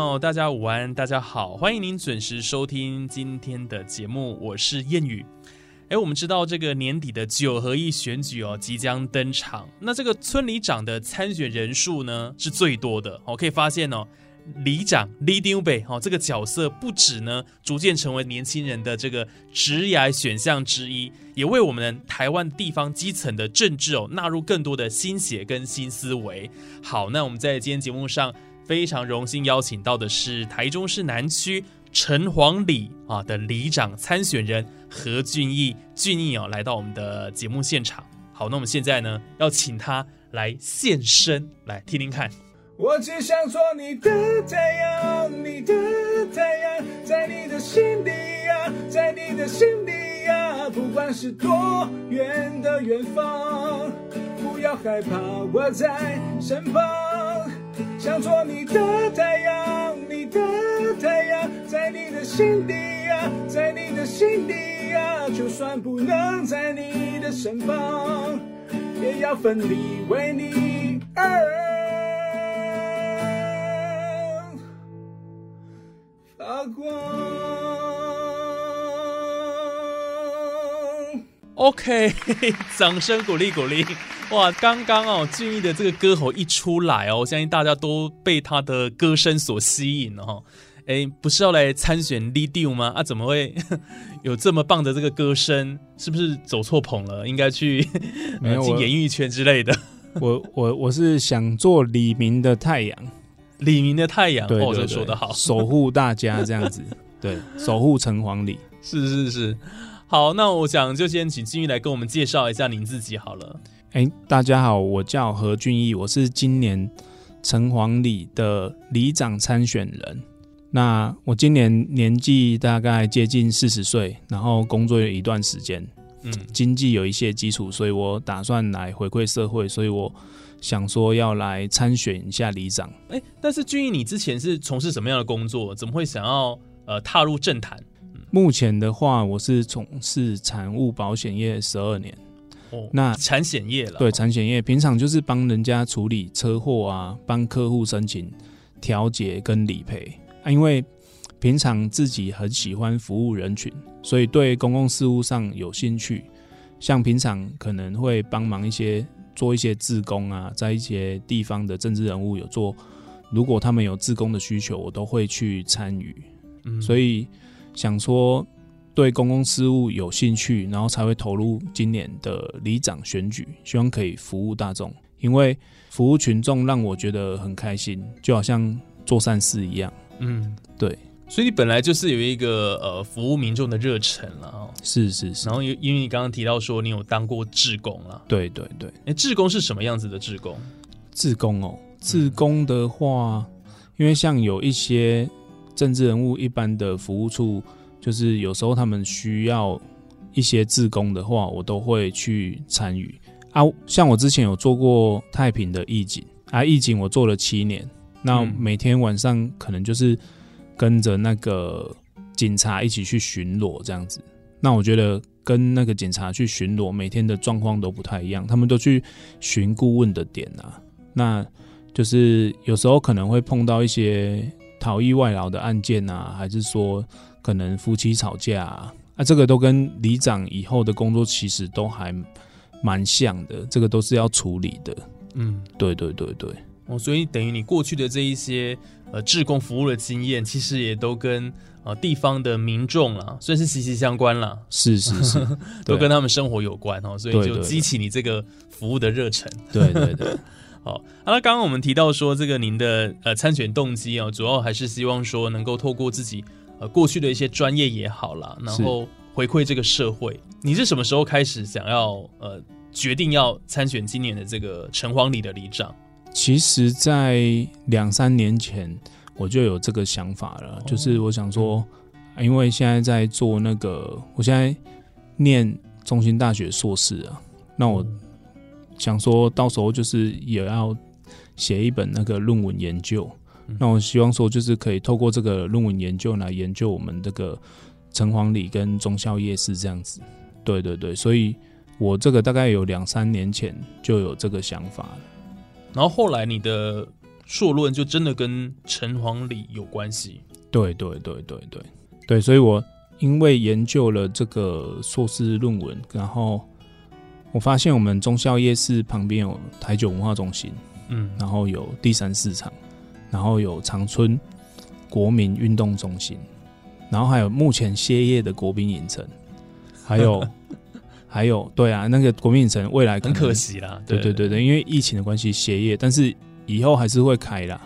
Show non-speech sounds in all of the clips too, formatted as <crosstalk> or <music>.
友，大家午安，大家好，欢迎您准时收听今天的节目，我是谚语。哎，我们知道这个年底的九合一选举哦即将登场，那这个村里长的参选人数呢是最多的哦，可以发现哦，里长 leading bay 哦这个角色不止呢逐渐成为年轻人的这个职涯选项之一，也为我们台湾地方基层的政治哦纳入更多的新血跟新思维。好，那我们在今天节目上。非常荣幸邀请到的是台中市南区城隍里啊的里长参选人何俊义，俊义哦来到我们的节目现场。好，那我们现在呢要请他来现身，来听听看。我只想做你的太阳，你的太阳，在你的心底呀，在你的心底呀，不管是多远的远方，不要害怕，我在身旁。想做你的太阳，你的太阳，在你的心底呀，在你的心底呀，就算不能在你的身旁，也要奋力为你而发光。OK，掌声鼓励鼓励！哇，刚刚哦，俊逸的这个歌喉一出来哦，我相信大家都被他的歌声所吸引哦。哎，不是要来参选 leader 吗？啊，怎么会 <laughs> 有这么棒的这个歌声？是不是走错棚了？应该去进演艺圈之类的。我我我是想做李明的太阳，李明的太阳，哦，这说的好，守护大家这样子，<laughs> 对，守护城隍里，是是是。好，那我想就先请俊逸来跟我们介绍一下您自己好了。哎，大家好，我叫何俊义，我是今年城隍里的里长参选人。那我今年年纪大概接近四十岁，然后工作有一段时间，嗯，经济有一些基础，所以我打算来回馈社会，所以我想说要来参选一下里长。哎，但是俊义，你之前是从事什么样的工作？怎么会想要呃踏入政坛？目前的话，我是从事产物保险业十二年。哦，那产险业了。对，产险业平常就是帮人家处理车祸啊，帮客户申请调解跟理赔啊。因为平常自己很喜欢服务人群，所以对公共事务上有兴趣。像平常可能会帮忙一些做一些志工啊，在一些地方的政治人物有做，如果他们有志工的需求，我都会去参与。嗯，所以。想说对公共事务有兴趣，然后才会投入今年的里长选举，希望可以服务大众。因为服务群众让我觉得很开心，就好像做善事一样。嗯，对。所以你本来就是有一个呃服务民众的热忱了。是是是。然后因因为你刚刚提到说你有当过志工了。对对对。哎，志工是什么样子的志工？志工哦，志工的话，因为像有一些。政治人物一般的服务处，就是有时候他们需要一些自工的话，我都会去参与啊。像我之前有做过太平的义警啊，义警我做了七年，那每天晚上可能就是跟着那个警察一起去巡逻这样子。那我觉得跟那个警察去巡逻，每天的状况都不太一样，他们都去寻顾问的点啊，那就是有时候可能会碰到一些。逃逸外劳的案件啊，还是说可能夫妻吵架啊，啊，这个都跟里长以后的工作其实都还蛮像的，这个都是要处理的。嗯，对对对对。哦，所以等于你过去的这一些呃志工服务的经验，其实也都跟呃地方的民众啊，算是息息相关了。是是是，<laughs> 都跟他们生活有关哦，所以就激起你这个服务的热忱。对对对。哦，<laughs> 啊那刚刚我们提到说，这个您的呃参选动机啊，主要还是希望说能够透过自己呃过去的一些专业也好啦，然后回馈这个社会。你是什么时候开始想要呃决定要参选今年的这个城隍里的里长？其实，在两三年前我就有这个想法了，就是我想说，因为现在在做那个，我现在念中心大学硕士啊，那我想说到时候就是也要写一本那个论文研究，那我希望说就是可以透过这个论文研究来研究我们这个城隍里跟忠孝夜市这样子。对对对，所以我这个大概有两三年前就有这个想法了。然后后来你的硕论就真的跟城隍里有关系。对对对对对对，所以我因为研究了这个硕士论文，然后我发现我们忠孝夜市旁边有台酒文化中心，嗯，然后有第三市场，然后有长春国民运动中心，然后还有目前歇业的国宾影城，还有 <laughs> 还有对啊，那个国民影城未来可很可惜啦。对对对对，因为疫情的关系歇业，但是以后还是会开啦。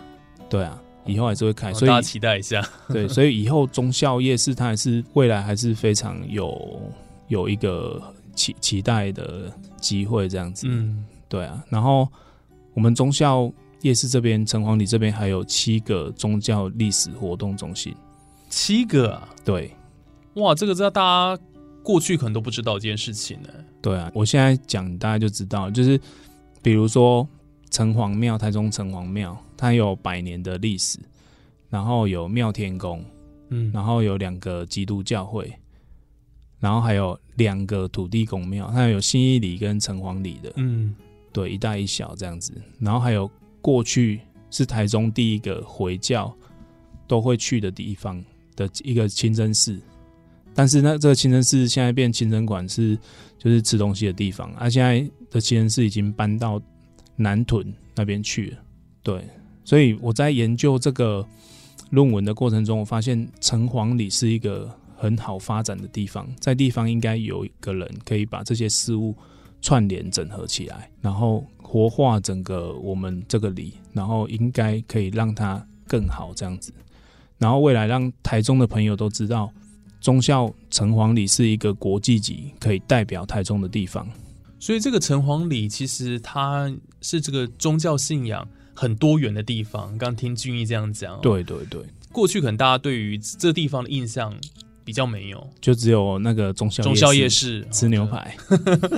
对啊，以后还是会开，所以哦大家期待一下。<laughs> 对，所以以后中校夜市它还是未来还是非常有有一个期期待的机会这样子。嗯，对啊，然后我们中校夜市这边城隍里这边还有七个宗教历史活动中心。七个啊，对哇，这个知道大家过去可能都不知道这件事情呢。对啊，我现在讲大家就知道，就是比如说城隍庙，台中城隍庙，它有百年的历史，然后有庙天宫，嗯，然后有两个基督教会，然后还有两个土地公庙，它有新义里跟城隍里的，嗯，对，一大一小这样子。然后还有过去是台中第一个回教都会去的地方的一个清真寺，但是那这个清真寺现在变清真馆是就是吃东西的地方，啊，现在的清真寺已经搬到南屯那边去了，对，所以我在研究这个论文的过程中，我发现城隍里是一个很好发展的地方，在地方应该有一个人可以把这些事物串联整合起来，然后活化整个我们这个里，然后应该可以让它更好这样子，然后未来让台中的朋友都知道，忠孝城隍里是一个国际级可以代表台中的地方。所以这个城隍里其实它是这个宗教信仰很多元的地方。刚听俊逸这样讲、哦，，对对对，过去可能大家对于这地方的印象比较没有，就只有那个中宵中宵夜市市吃牛，排，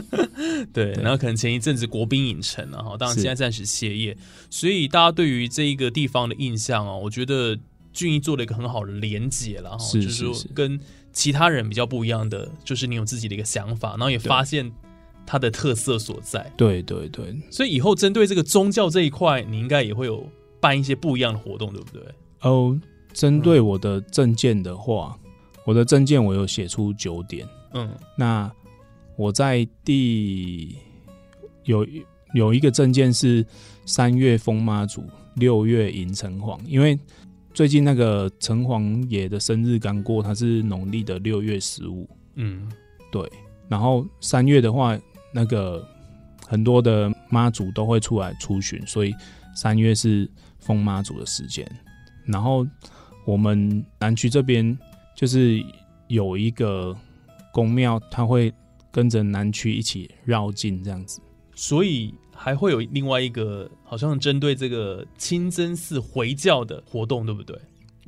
<laughs> 对，然后可能前一阵子国宾影城啊，哈，当然是。现在暂时歇业，所以大家对于这一个地方的印象啊，我觉得俊逸做了一个很好的连结了就是说跟其他人比较不一样的，就是你有自己的一个想法，然后也对发现它的特色所在。对对对，所以以后针对这个宗教这一块，你应该也会有办一些不一样的活动，对不对？哦，针对我的证件的话，我的证件我有写出九点。嗯那我在第有有一个证件是三月封妈祖，六月迎城隍，因为最近那个城隍爷的生日刚过，他是农历的六月十五，嗯对。然后三月的话，那个很多的妈祖都会出来出巡，所以三月是封妈祖的时间。然后我们南区这边就是有一个宫庙，它会跟着南区一起绕境这样子。所以还会有另外一个，好像针对这个清真寺回教的活动，对不对？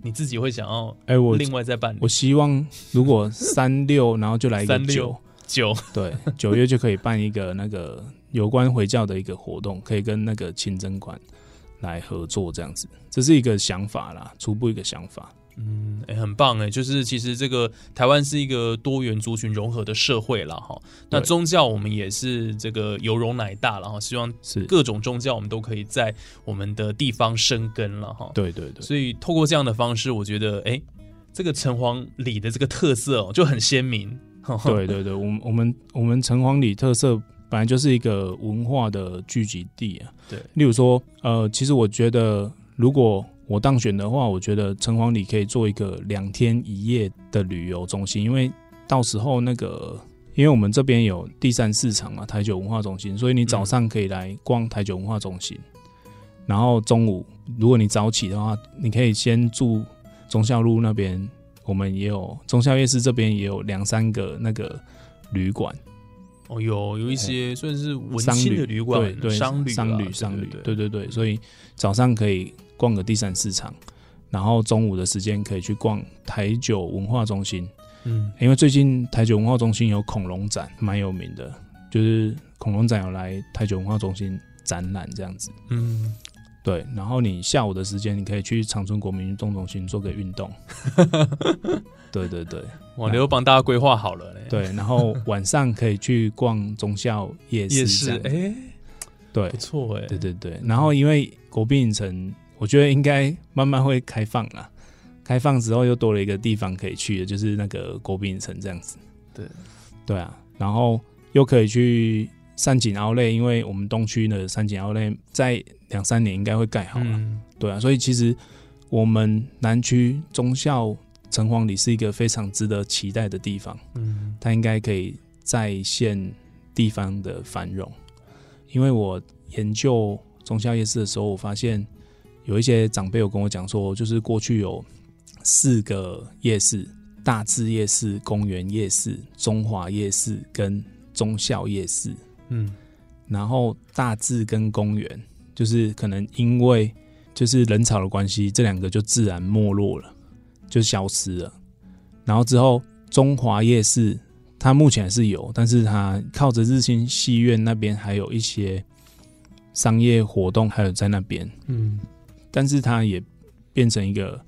你自己会想要哎、我另外再办我希望如果三六，然后就来一个三六九，九对，九月就可以办一个那个有关回教的一个活动，可以跟那个清真馆来合作这样子，这是一个想法啦，初步一个想法。嗯，哎、很棒哎，就是其实这个台湾是一个多元族群融合的社会了。哈。那宗教我们也是这个由容乃大了哈，希望是，各种宗教我们都可以在我们的地方生根了哈。对对对，所以透过这样的方式，我觉得哎、这个城隍里的这个特色哦就很鲜明。对对对，我们我们我们城隍里特色本来就是一个文化的聚集地啊。对例如说，呃，其实我觉得，如果我当选的话，我觉得城隍里可以做一个两天一夜的旅游中心，因为到时候那个，因为我们这边有第三市场嘛，台九文化中心，所以你早上可以来逛台九文化中心，然后中午如果你早起的话，你可以先住忠孝路那边，我们也有忠孝夜市这边也有两三个那个旅馆，哦，有有一些算是文商青的旅旅馆，对对，商旅，商旅商旅，对对对对，所以早上可以逛个第三市场，然后中午的时间可以去逛台九文化中心，嗯因为最近台九文化中心有恐龙展，蛮有名的，就是恐龙展有来台九文化中心展览这样子。嗯，对，然后你下午的时间，你可以去长春国民运动中心做个运动。<laughs> 对对对哇，你都帮大家规划好了嘞，对，然后晚上可以去逛中校夜市。夜市，哎，对不错哎，对对对。然后因为国宾影城，我觉得应该慢慢会开放啦。开放之后又多了一个地方可以去的，就是那个国宾影城这样子。对对啊，然后又可以去三井奥莱，因为我们东区的三井奥莱在两三年应该会盖好了。嗯对啊，所以其实我们南区忠孝城隍里是一个非常值得期待的地方，嗯它应该可以再现地方的繁荣。因为我研究中孝夜市的时候，我发现有一些长辈有跟我讲说，就是过去有四个夜市：大智夜市、公园夜市、中华夜市跟忠孝夜市。嗯然后大智跟公园，就是可能因为就是人潮的关系，这两个就自然没落了，就消失了。然后之后中华夜市，它目前还是有，但是它靠着日新戏院那边还有一些商业活动，还有在那边，嗯但是它也变成一个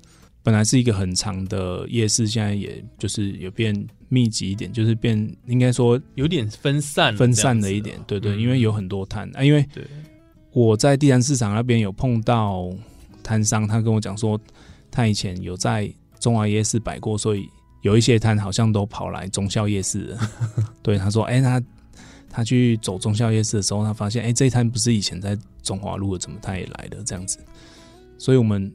本来是一个很长的夜市，现在也就是有变密集一点，就是变应该说有点分散分散了一点，对对，嗯因为有很多摊啊，因为我在第三市场那边有碰到摊商，他跟我讲说，他以前有在中华夜市摆过，所以有一些摊好像都跑来中校夜市了。<laughs> 对，他说，哎、他他去走中校夜市的时候，他发现，哎、这一摊不是以前在中华路的，怎么他也来了这样子？所以，我们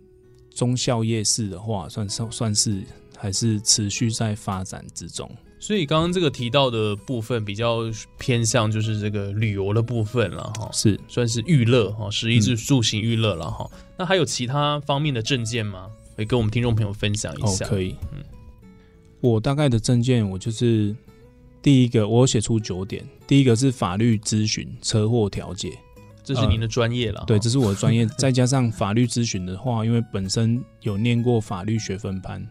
中孝夜市的话，算是算是还是持续在发展之中。所以刚刚这个提到的部分比较偏向就是这个旅游的部分了哈，是，算是娱乐哈，食衣住行娱乐了哈。那还有其他方面的证件吗？可以跟我们听众朋友分享一哦，下。可以。嗯我大概的证件，我就是第一个，我有写出九点。第一个是法律咨询、车祸调解，这是您的专业了哈。对，这是我的专业。<laughs> 再加上法律咨询的话，因为本身有念过法律学分班，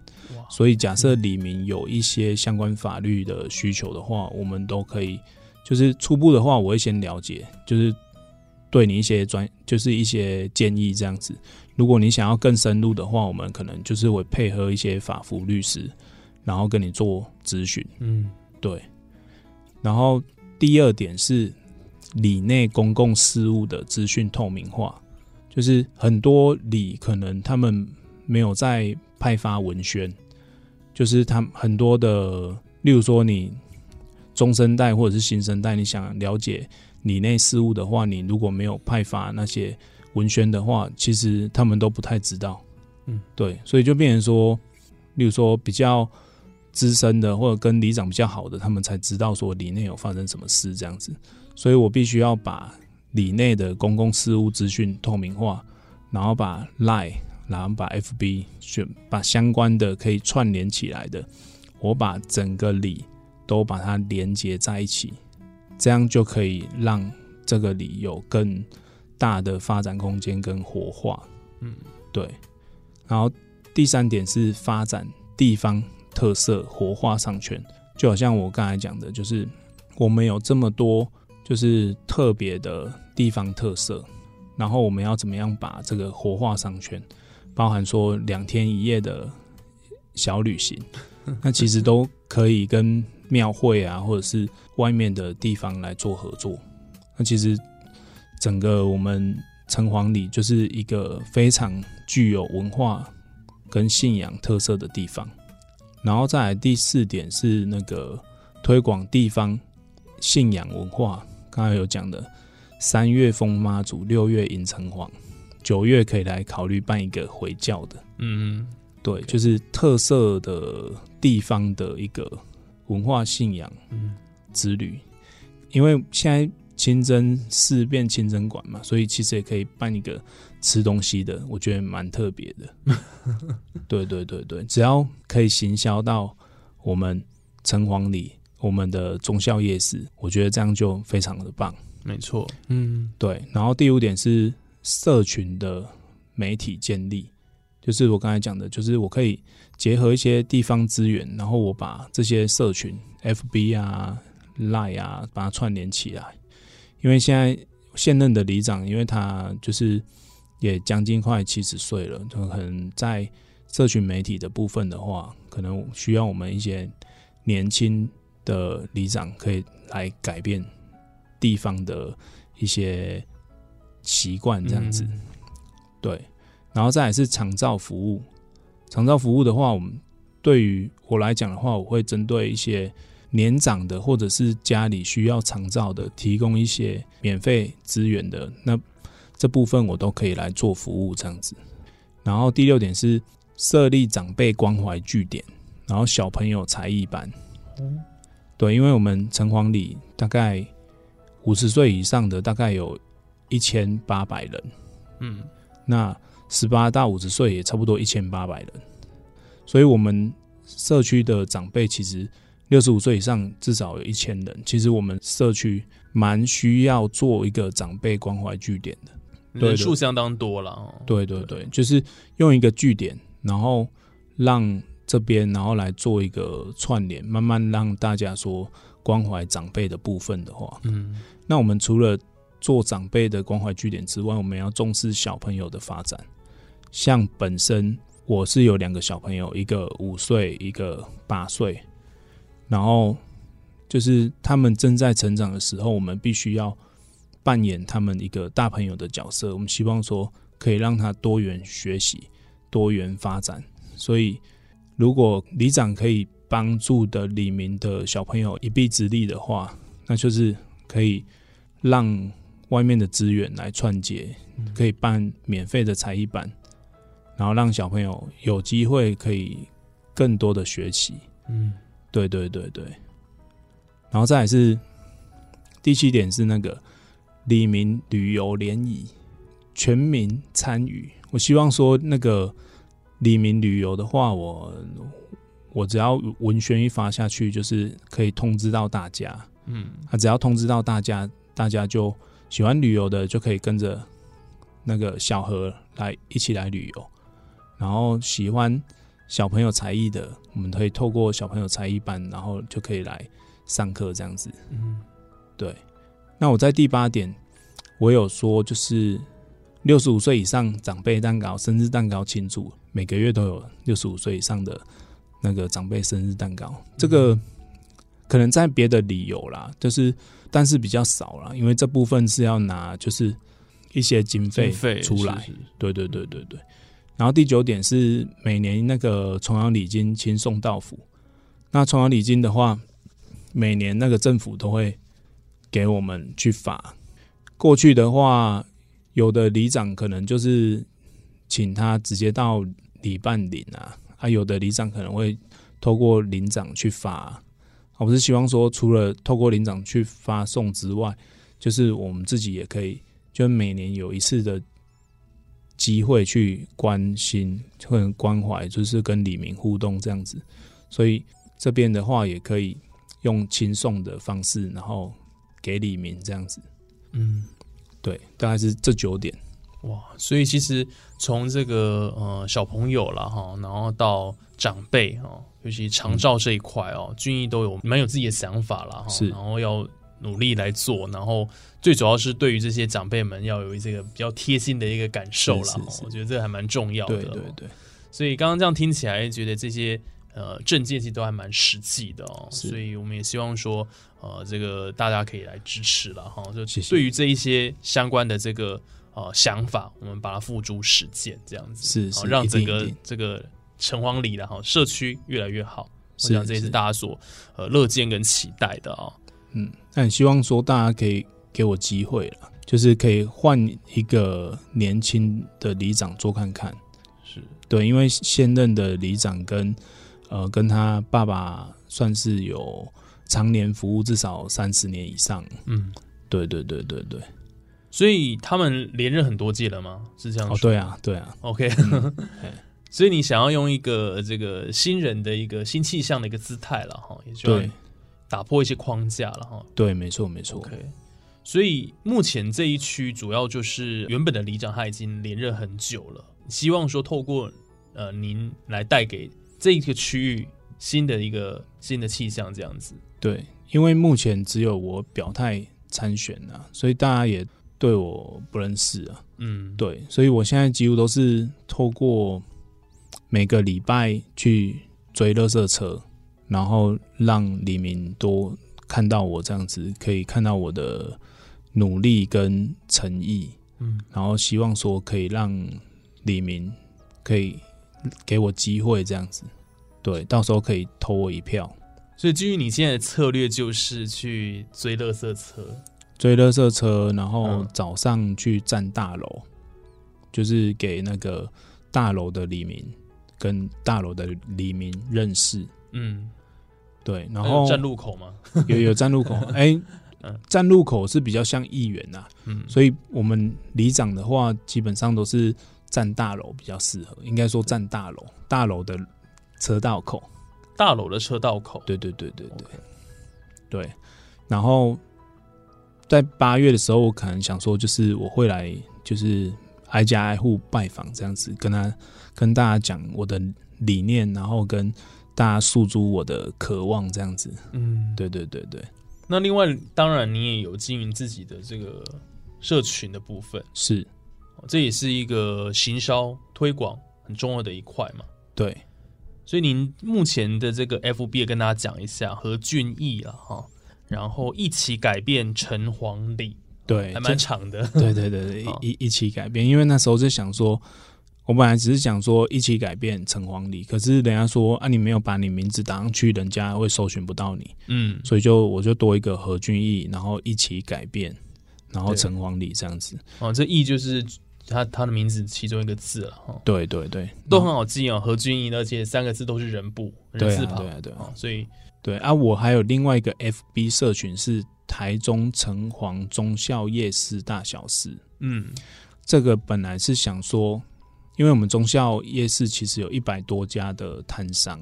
所以假设李明有一些相关法律的需求的话，我们都可以。就是初步的话，我会先了解，就是对你一些专，就是一些建议这样子。如果你想要更深入的话，我们可能就是会配合一些法服律师，然后跟你做咨询。嗯对，然后第二点是里内公共事务的资讯透明化，就是很多里可能他们没有在派发文宣，就是他很多的，例如说你中生代或者是新生代，你想了解里内事务的话，你如果没有派发那些文宣的话，其实他们都不太知道。嗯，对，所以就变成说，例如说比较资深的或者跟里长比较好的，他们才知道说里内有发生什么事这样子。所以我必须要把里内的公共事务资讯透明化，然后把 Line，然后把 FB 选，把相关的可以串联起来的，我把整个里都把它连接在一起，这样就可以让这个里有更大的发展空间跟活化。嗯，对。然后第三点是发展地方特色，活化商圈。就好像我刚才讲的，就是我们有这么多就是特别的地方特色，然后我们要怎么样把这个活化商圈，包含说两天一夜的小旅行，<laughs> 那其实都可以跟庙会啊，或者是外面的地方来做合作。那其实整个我们城隍里就是一个非常具有文化跟信仰特色的地方。然后再来第四点是那个推广地方信仰文化，刚才有讲的，三月封妈祖，六月迎城隍，九月可以来考虑办一个回教的，嗯对，就是特色的地方的一个文化信仰嗯之旅。因为现在清真寺变清真馆嘛，所以其实也可以办一个吃东西的，我觉得蛮特别的。<laughs> 对对对对，只要可以行销到我们城隍里我们的忠孝夜市，我觉得这样就非常的棒。没错，嗯，对，然后第五点是社群的媒体建立，就是我刚才讲的，就是我可以结合一些地方资源，然后我把这些社群，FB 啊、Line 啊，把它串联起来。因为现在现任的里长，因为他就是也将近快七十岁了，就可能在社群媒体的部分的话，可能需要我们一些年轻的里长可以来改变地方的一些习惯，这样子。嗯对，然后再来是长照服务。长照服务的话，我们对于我来讲的话，我会针对一些年长的或者是家里需要长照的，提供一些免费资源的，那这部分我都可以来做服务这样子。然后第六点是设立长辈关怀据点，然后小朋友才艺班。对，因为我们城隍里大概五十岁以上的大概有一千八百人，嗯，那十八到五十岁也差不多一千八百人，所以我们社区的长辈其实六十五岁以上至少有一千人。其实我们社区蛮需要做一个长辈关怀据点的。对人数相当多了哦。对对对，就是用一个据点，然后让这边然后来做一个串联，慢慢让大家说关怀长辈的部分的话，嗯那我们除了做长辈的关怀据点之外，我们要重视小朋友的发展。像本身我是有两个小朋友，一个五岁，一个八岁，然后就是他们正在成长的时候，我们必须要扮演他们一个大朋友的角色。我们希望说可以让他多元学习、多元发展。所以，如果里长可以帮助的李明的小朋友一臂之力的话，那就是可以让外面的资源来串接，可以办免费的才艺班，然后让小朋友有机会可以更多的学习。嗯对对对对，然后再来是第七点是那个李明旅游联谊，全民参与。我希望说那个李明旅游的话，我我只要文宣一发下去，就是可以通知到大家。嗯。啊，只要通知到大家，大家就喜欢旅游的就可以跟着那个小何来一起来旅游，然后喜欢小朋友才艺的，我们可以透过小朋友才艺班，然后就可以来上课这样子。嗯。对，那我在第八点，我有说就是六十五岁以上长辈蛋糕、生日蛋糕庆祝，每个月都有六十五岁以上的那个长辈生日蛋糕。这个可能在别的理由啦，就是但是比较少啦，因为这部分是要拿就是一些经费出来。是是对对对对对。然后第九点是每年那个重阳礼金亲送到府。那重阳礼金的话，每年那个政府都会给我们去发。过去的话，有的里长可能就是请他直接到里办领啊，啊，有的里长可能会透过领长去发。我是希望说，除了透过领长去发送之外，就是我们自己也可以，就每年有一次的机会去关心或者关怀，就是跟李明互动这样子。所以这边的话，也可以用亲送的方式，然后给李明这样子。嗯，对，大概是这九点。哇，所以其实从这个呃小朋友了哈，然后到长辈哈，尤其长照这一块哦，俊逸都有蛮有自己的想法了哈，然后要努力来做，然后最主要是对于这些长辈们要有这个比较贴心的一个感受了是是，是我觉得这还蛮重要的。对对对，所以刚刚这样听起来，觉得这些呃证件其实都还蛮实际的哦。所以我们也希望说，呃，这个大家可以来支持了哈。就对于这一些相关的这个呃想法，我们把它付诸实践，这样子。是让整个这个城隍里的哈社区越来越好。我想这也是是。大家所呃乐见跟期待的啊、嗯，那很希望说大家可以给我机会了，就是可以换一个年轻的里长做看看。是。对，因为现任的里长跟呃跟他爸爸算是有常年服务至少三十年以上，嗯。对对对对对，所以他们连任很多届了吗？是这样哦，说？对啊，对啊，OK，哎 <laughs> 所以你想要用一个这个新人的一个新气象的一个姿态了哈，也就对打破一些框架了哈。对，没错没错。OK，所以目前这一区主要就是原本的里长他已经连任很久了，希望说透过呃您来带给这一个区域新的一个新的气象这样子。对，因为目前只有我表态参选啊，所以大家也对我不认识啊。嗯，对，所以我现在几乎都是透过每个礼拜去追垃圾车，然后让李明多看到我这样子，可以看到我的努力跟诚意，嗯，然后希望说可以让李明可以给我机会这样子，对，到时候可以投我一票。所以基于你现在的策略就是去追垃圾车，追垃圾车，然后嗯。早上去站大楼，就是给那个大楼的黎明跟大楼的黎明认识。嗯，对，然后站路口吗，有有站路口，<laughs> 哎、嗯。站路口是比较像议员呐、嗯，所以我们里长的话，基本上都是站大楼比较适合，应该说站大楼，大楼的车道口。大楼的车道口，对对对对对。对，然后在八月的时候，我可能想说，就是我会来，就是挨家挨户拜访这样子，跟他跟大家讲我的理念，然后跟大家诉诸我的渴望这样子。嗯，对对对对，那另外，当然你也有经营自己的这个社群的部分，是，这也是一个行销推广很重要的一块嘛。对。所以您目前的这个 FB 也跟大家讲一下何俊义啊哈，然后一起改变城隍里，对，还蛮这长的。对对对对，<laughs> 一一一起改变，因为那时候就想说。我本来只是想说一起改变城隍里，可是人家说啊，你没有把你名字打上去，人家会搜寻不到你。嗯，所以就我就多一个何俊义，然后一起改变，然后对城隍里这样子。哦，这义就是他他的名字其中一个字了哈，对对对，都很好记哦。何俊义，而且三个字都是人部人对啊字旁，对啊对啊哦所以对啊。我还有另外一个 FB 社群是台中城隍中校夜市大小事，嗯这个本来是想说，因为我们中校夜市其实有一百多家的摊商，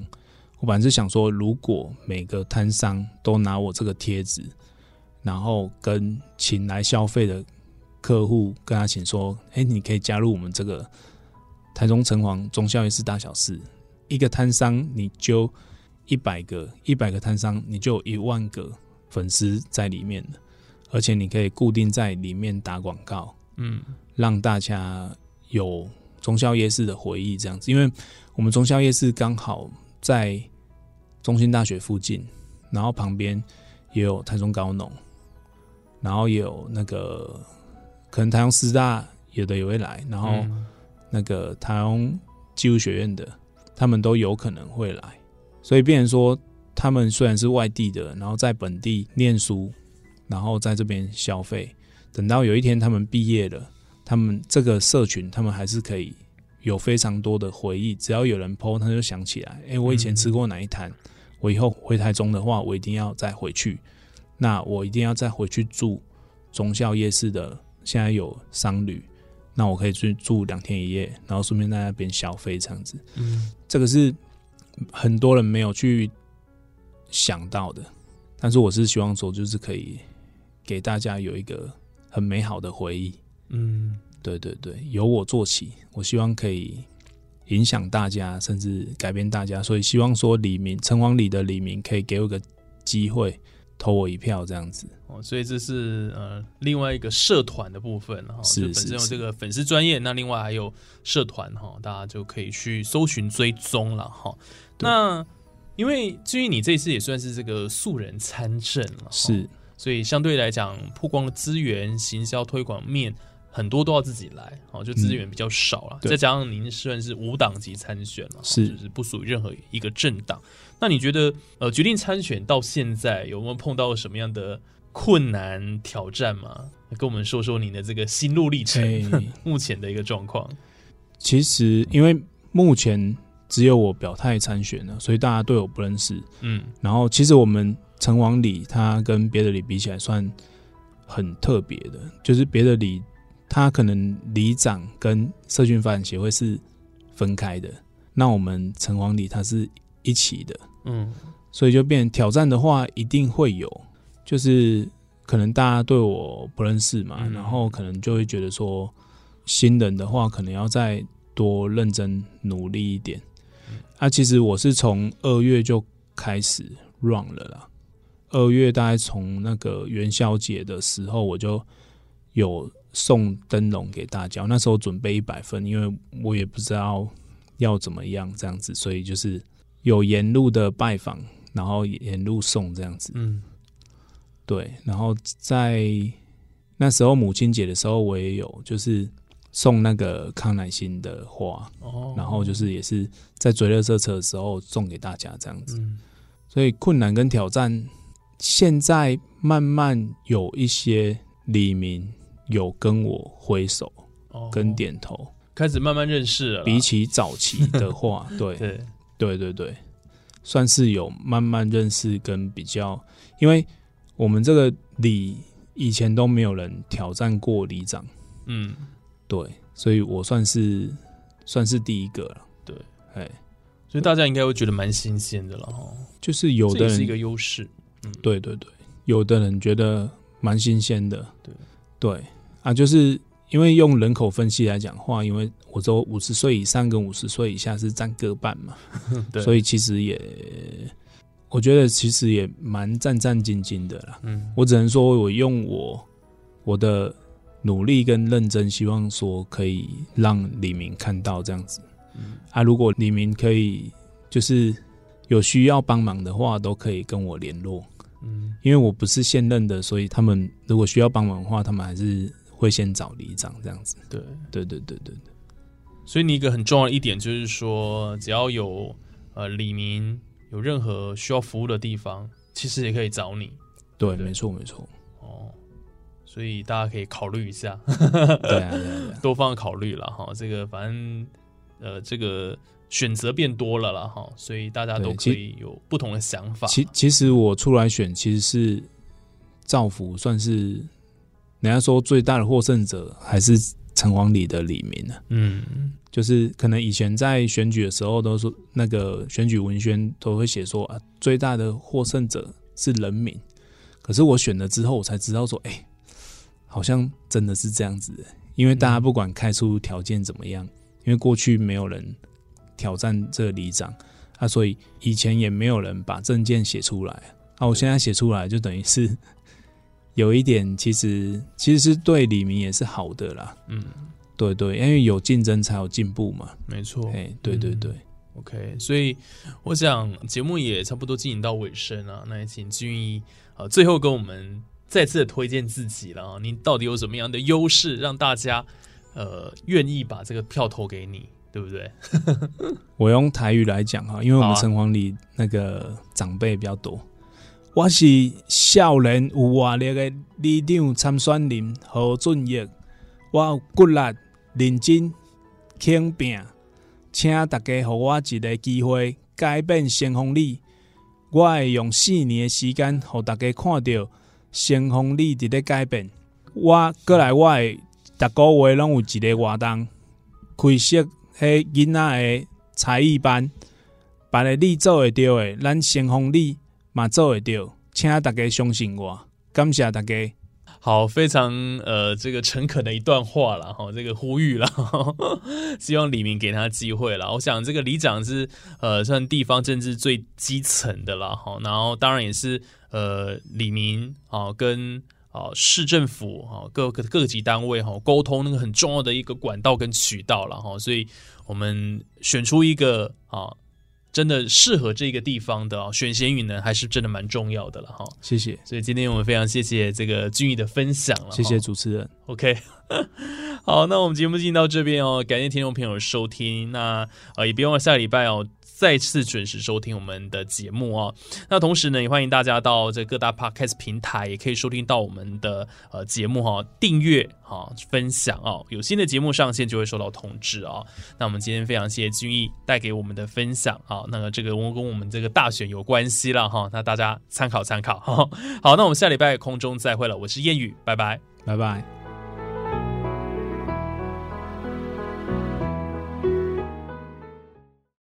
我本来是想说，如果每个摊商都拿我这个贴纸，然后跟请来消费的客户跟他请说，哎、你可以加入我们这个台中城隍中校夜市大小事，一个摊商你就一百个，一百个摊商你就有一万个粉丝在里面了，而且你可以固定在里面打广告。嗯让大家有中校夜市的回忆，这样子。因为我们中校夜市刚好在中心大学附近，然后旁边也有台中高农，然后也有那个可能台中师大有的也会来，然后嗯那个台中技术学院的，他们都有可能会来，所以变成说他们虽然是外地的，然后在本地念书，然后在这边消费，等到有一天他们毕业了，他们这个社群他们还是可以有非常多的回忆，只要有人 PO，他就想起来，哎、我以前吃过哪一摊，我以后回台中的话，我一定要再回去，那我一定要再回去住中校夜市的，现在有商旅。那我可以去住两天一夜，然后顺便在那边消费这样子。嗯这个是很多人没有去想到的，但是我是希望说，就是可以给大家有一个很美好的回忆。嗯对对对，由我做起，我希望可以影响大家，甚至改变大家。所以希望说李明城隍里的李明可以给我个机会，投我一票这样子。哦，所以这是呃另外一个社团的部分哈，是就本身有这个粉丝专业，那另外还有社团哈，大家就可以去搜寻追踪了哈。对那因为至于你这次也算是这个素人参政了，是，所以相对来讲，曝光的资源、行销推广面很多都要自己来，哦，就资源比较少了。嗯再加上您算是无党籍参选了，是就是不属于任何一个政党。那你觉得，呃，决定参选到现在有没有碰到什么样的困难挑战吗？跟我们说说你的这个心路历程，哎 <laughs> 目前的一个状况。其实因为目前只有我表态参选了，所以大家对我不认识。嗯然后其实我们城隍里它跟别的里比起来算很特别的，就是别的里他可能里长跟社区发展协会是分开的，那我们城隍里它是一起的，嗯所以就变挑战的话一定会有，就是可能大家对我不认识嘛，嗯然后可能就会觉得说新人的话可能要再多认真努力一点。啊，其实我是从二月就开始 run 了啦，二月大概从那个元宵节的时候我就有送灯笼给大家，那时候准备一百份，因为我也不知道要怎么样这样子，所以就是有沿路的拜访，然后沿路送这样子。嗯对，然后在那时候母亲节的时候，我也有就是送那个康乃馨的花，哦，然后就是也是在追热色车的时候送给大家这样子。嗯。所以困难跟挑战，现在慢慢有一些李明有跟我挥手哦。跟点头，开始慢慢认识了，比起早期的话，<laughs> 对。对。对对对，算是有慢慢认识跟比较，因为我们这个里以前都没有人挑战过里长，嗯对，所以我算是算是第一个了。对，哎，所以大家应该会觉得蛮新鲜的了哈，就是有的人是一个优势，嗯。对对对，有的人觉得蛮新鲜的，对。对。啊，就是因为用人口分析来讲话，因为我说五十岁以上跟五十岁以下是占各半嘛，<laughs> 对，所以以其实也，我觉得其实也蛮战战兢兢的啦。嗯。我只能说我用我我的努力跟认真，希望说可以让李明看到这样子。嗯啊，如果李明可以就是有需要帮忙的话，都可以跟我联络。嗯因为我不是现任的，所以他们如果需要帮忙的话，他们还是会先找里长这样子。对。对对对对对，所以你一个很重要的一点就是说，只要有呃李明有任何需要服务的地方，其实也可以找你对，对没错没错，哦。所以大家可以考虑一下，对啊多方的考虑了哈。这个反正呃，这个选择变多了了哈，所以大家都可以有不同的想法。其其实我出来选其实是造福，算是人家说最大的获胜者还是城隍里的李明呢、嗯就是可能以前在选举的时候都说那个选举文宣都会写说啊，最大的获胜者是人民。可是我选了之后，我才知道说，哎、好像真的是这样子的。因为大家不管开出条件怎么样，因为过去没有人挑战这个里长啊，所以以前也没有人把证件写出来啊。我现在写出来，就等于是 <laughs> 有一点，其实其实是对李明也是好的啦。嗯，对对，因为有竞争才有进步嘛。没错。哎，对对对，OK，所以我想节目也差不多进行到尾声了，那也请俊逸呃最后跟我们再次的推荐自己了啊，你到底有什么样的优势，让大家呃愿意把这个票投给你，对不对？<laughs> 我用台语来讲哈，因为我们城隍里那个长辈比较多。我是少年有活力的里长参选人何俊业，我有骨力、认真、肯拼，请大家给我一个机会改变成功里。我会用四年的时间，让大家看到先锋力伫咧改变。我过来，我诶逐个月拢有一个活动，开设迄囡仔诶才艺班，别个你做会到诶，咱先锋力嘛做会到，请大家相信我，感谢大家。好，非常呃这个诚恳的一段话了哈，这个呼吁了，<laughs> 希望李明给他机会了。我想这个里长是呃算地方政治最基层的了哈，然后当然也是呃李明啊跟啊市政府啊各个各级单位哈沟通那个很重要的一个管道跟渠道了哈，所以我们选出一个啊。真的适合这个地方的啊，选贤与能还是真的蛮重要的了哈。谢谢，所以今天我们非常谢谢这个俊逸的分享了，谢谢主持人。OK，<laughs> 好，那我们节目进行到这边哦，感谢听众朋友的收听。那呃，也别忘了下礼拜哦，再次准时收听我们的节目哦。那同时呢，也欢迎大家到这各大 podcast 平台，也可以收听到我们的呃节目哈、订阅哈、分享哦。有新的节目上线就会收到通知哦。那我们今天非常谢谢君毅带给我们的分享啊，那个这个我跟我们这个大选有关系了哈，那大家参考参考哈。好，那我们下礼拜空中再会了，我是谚语，拜拜。拜拜。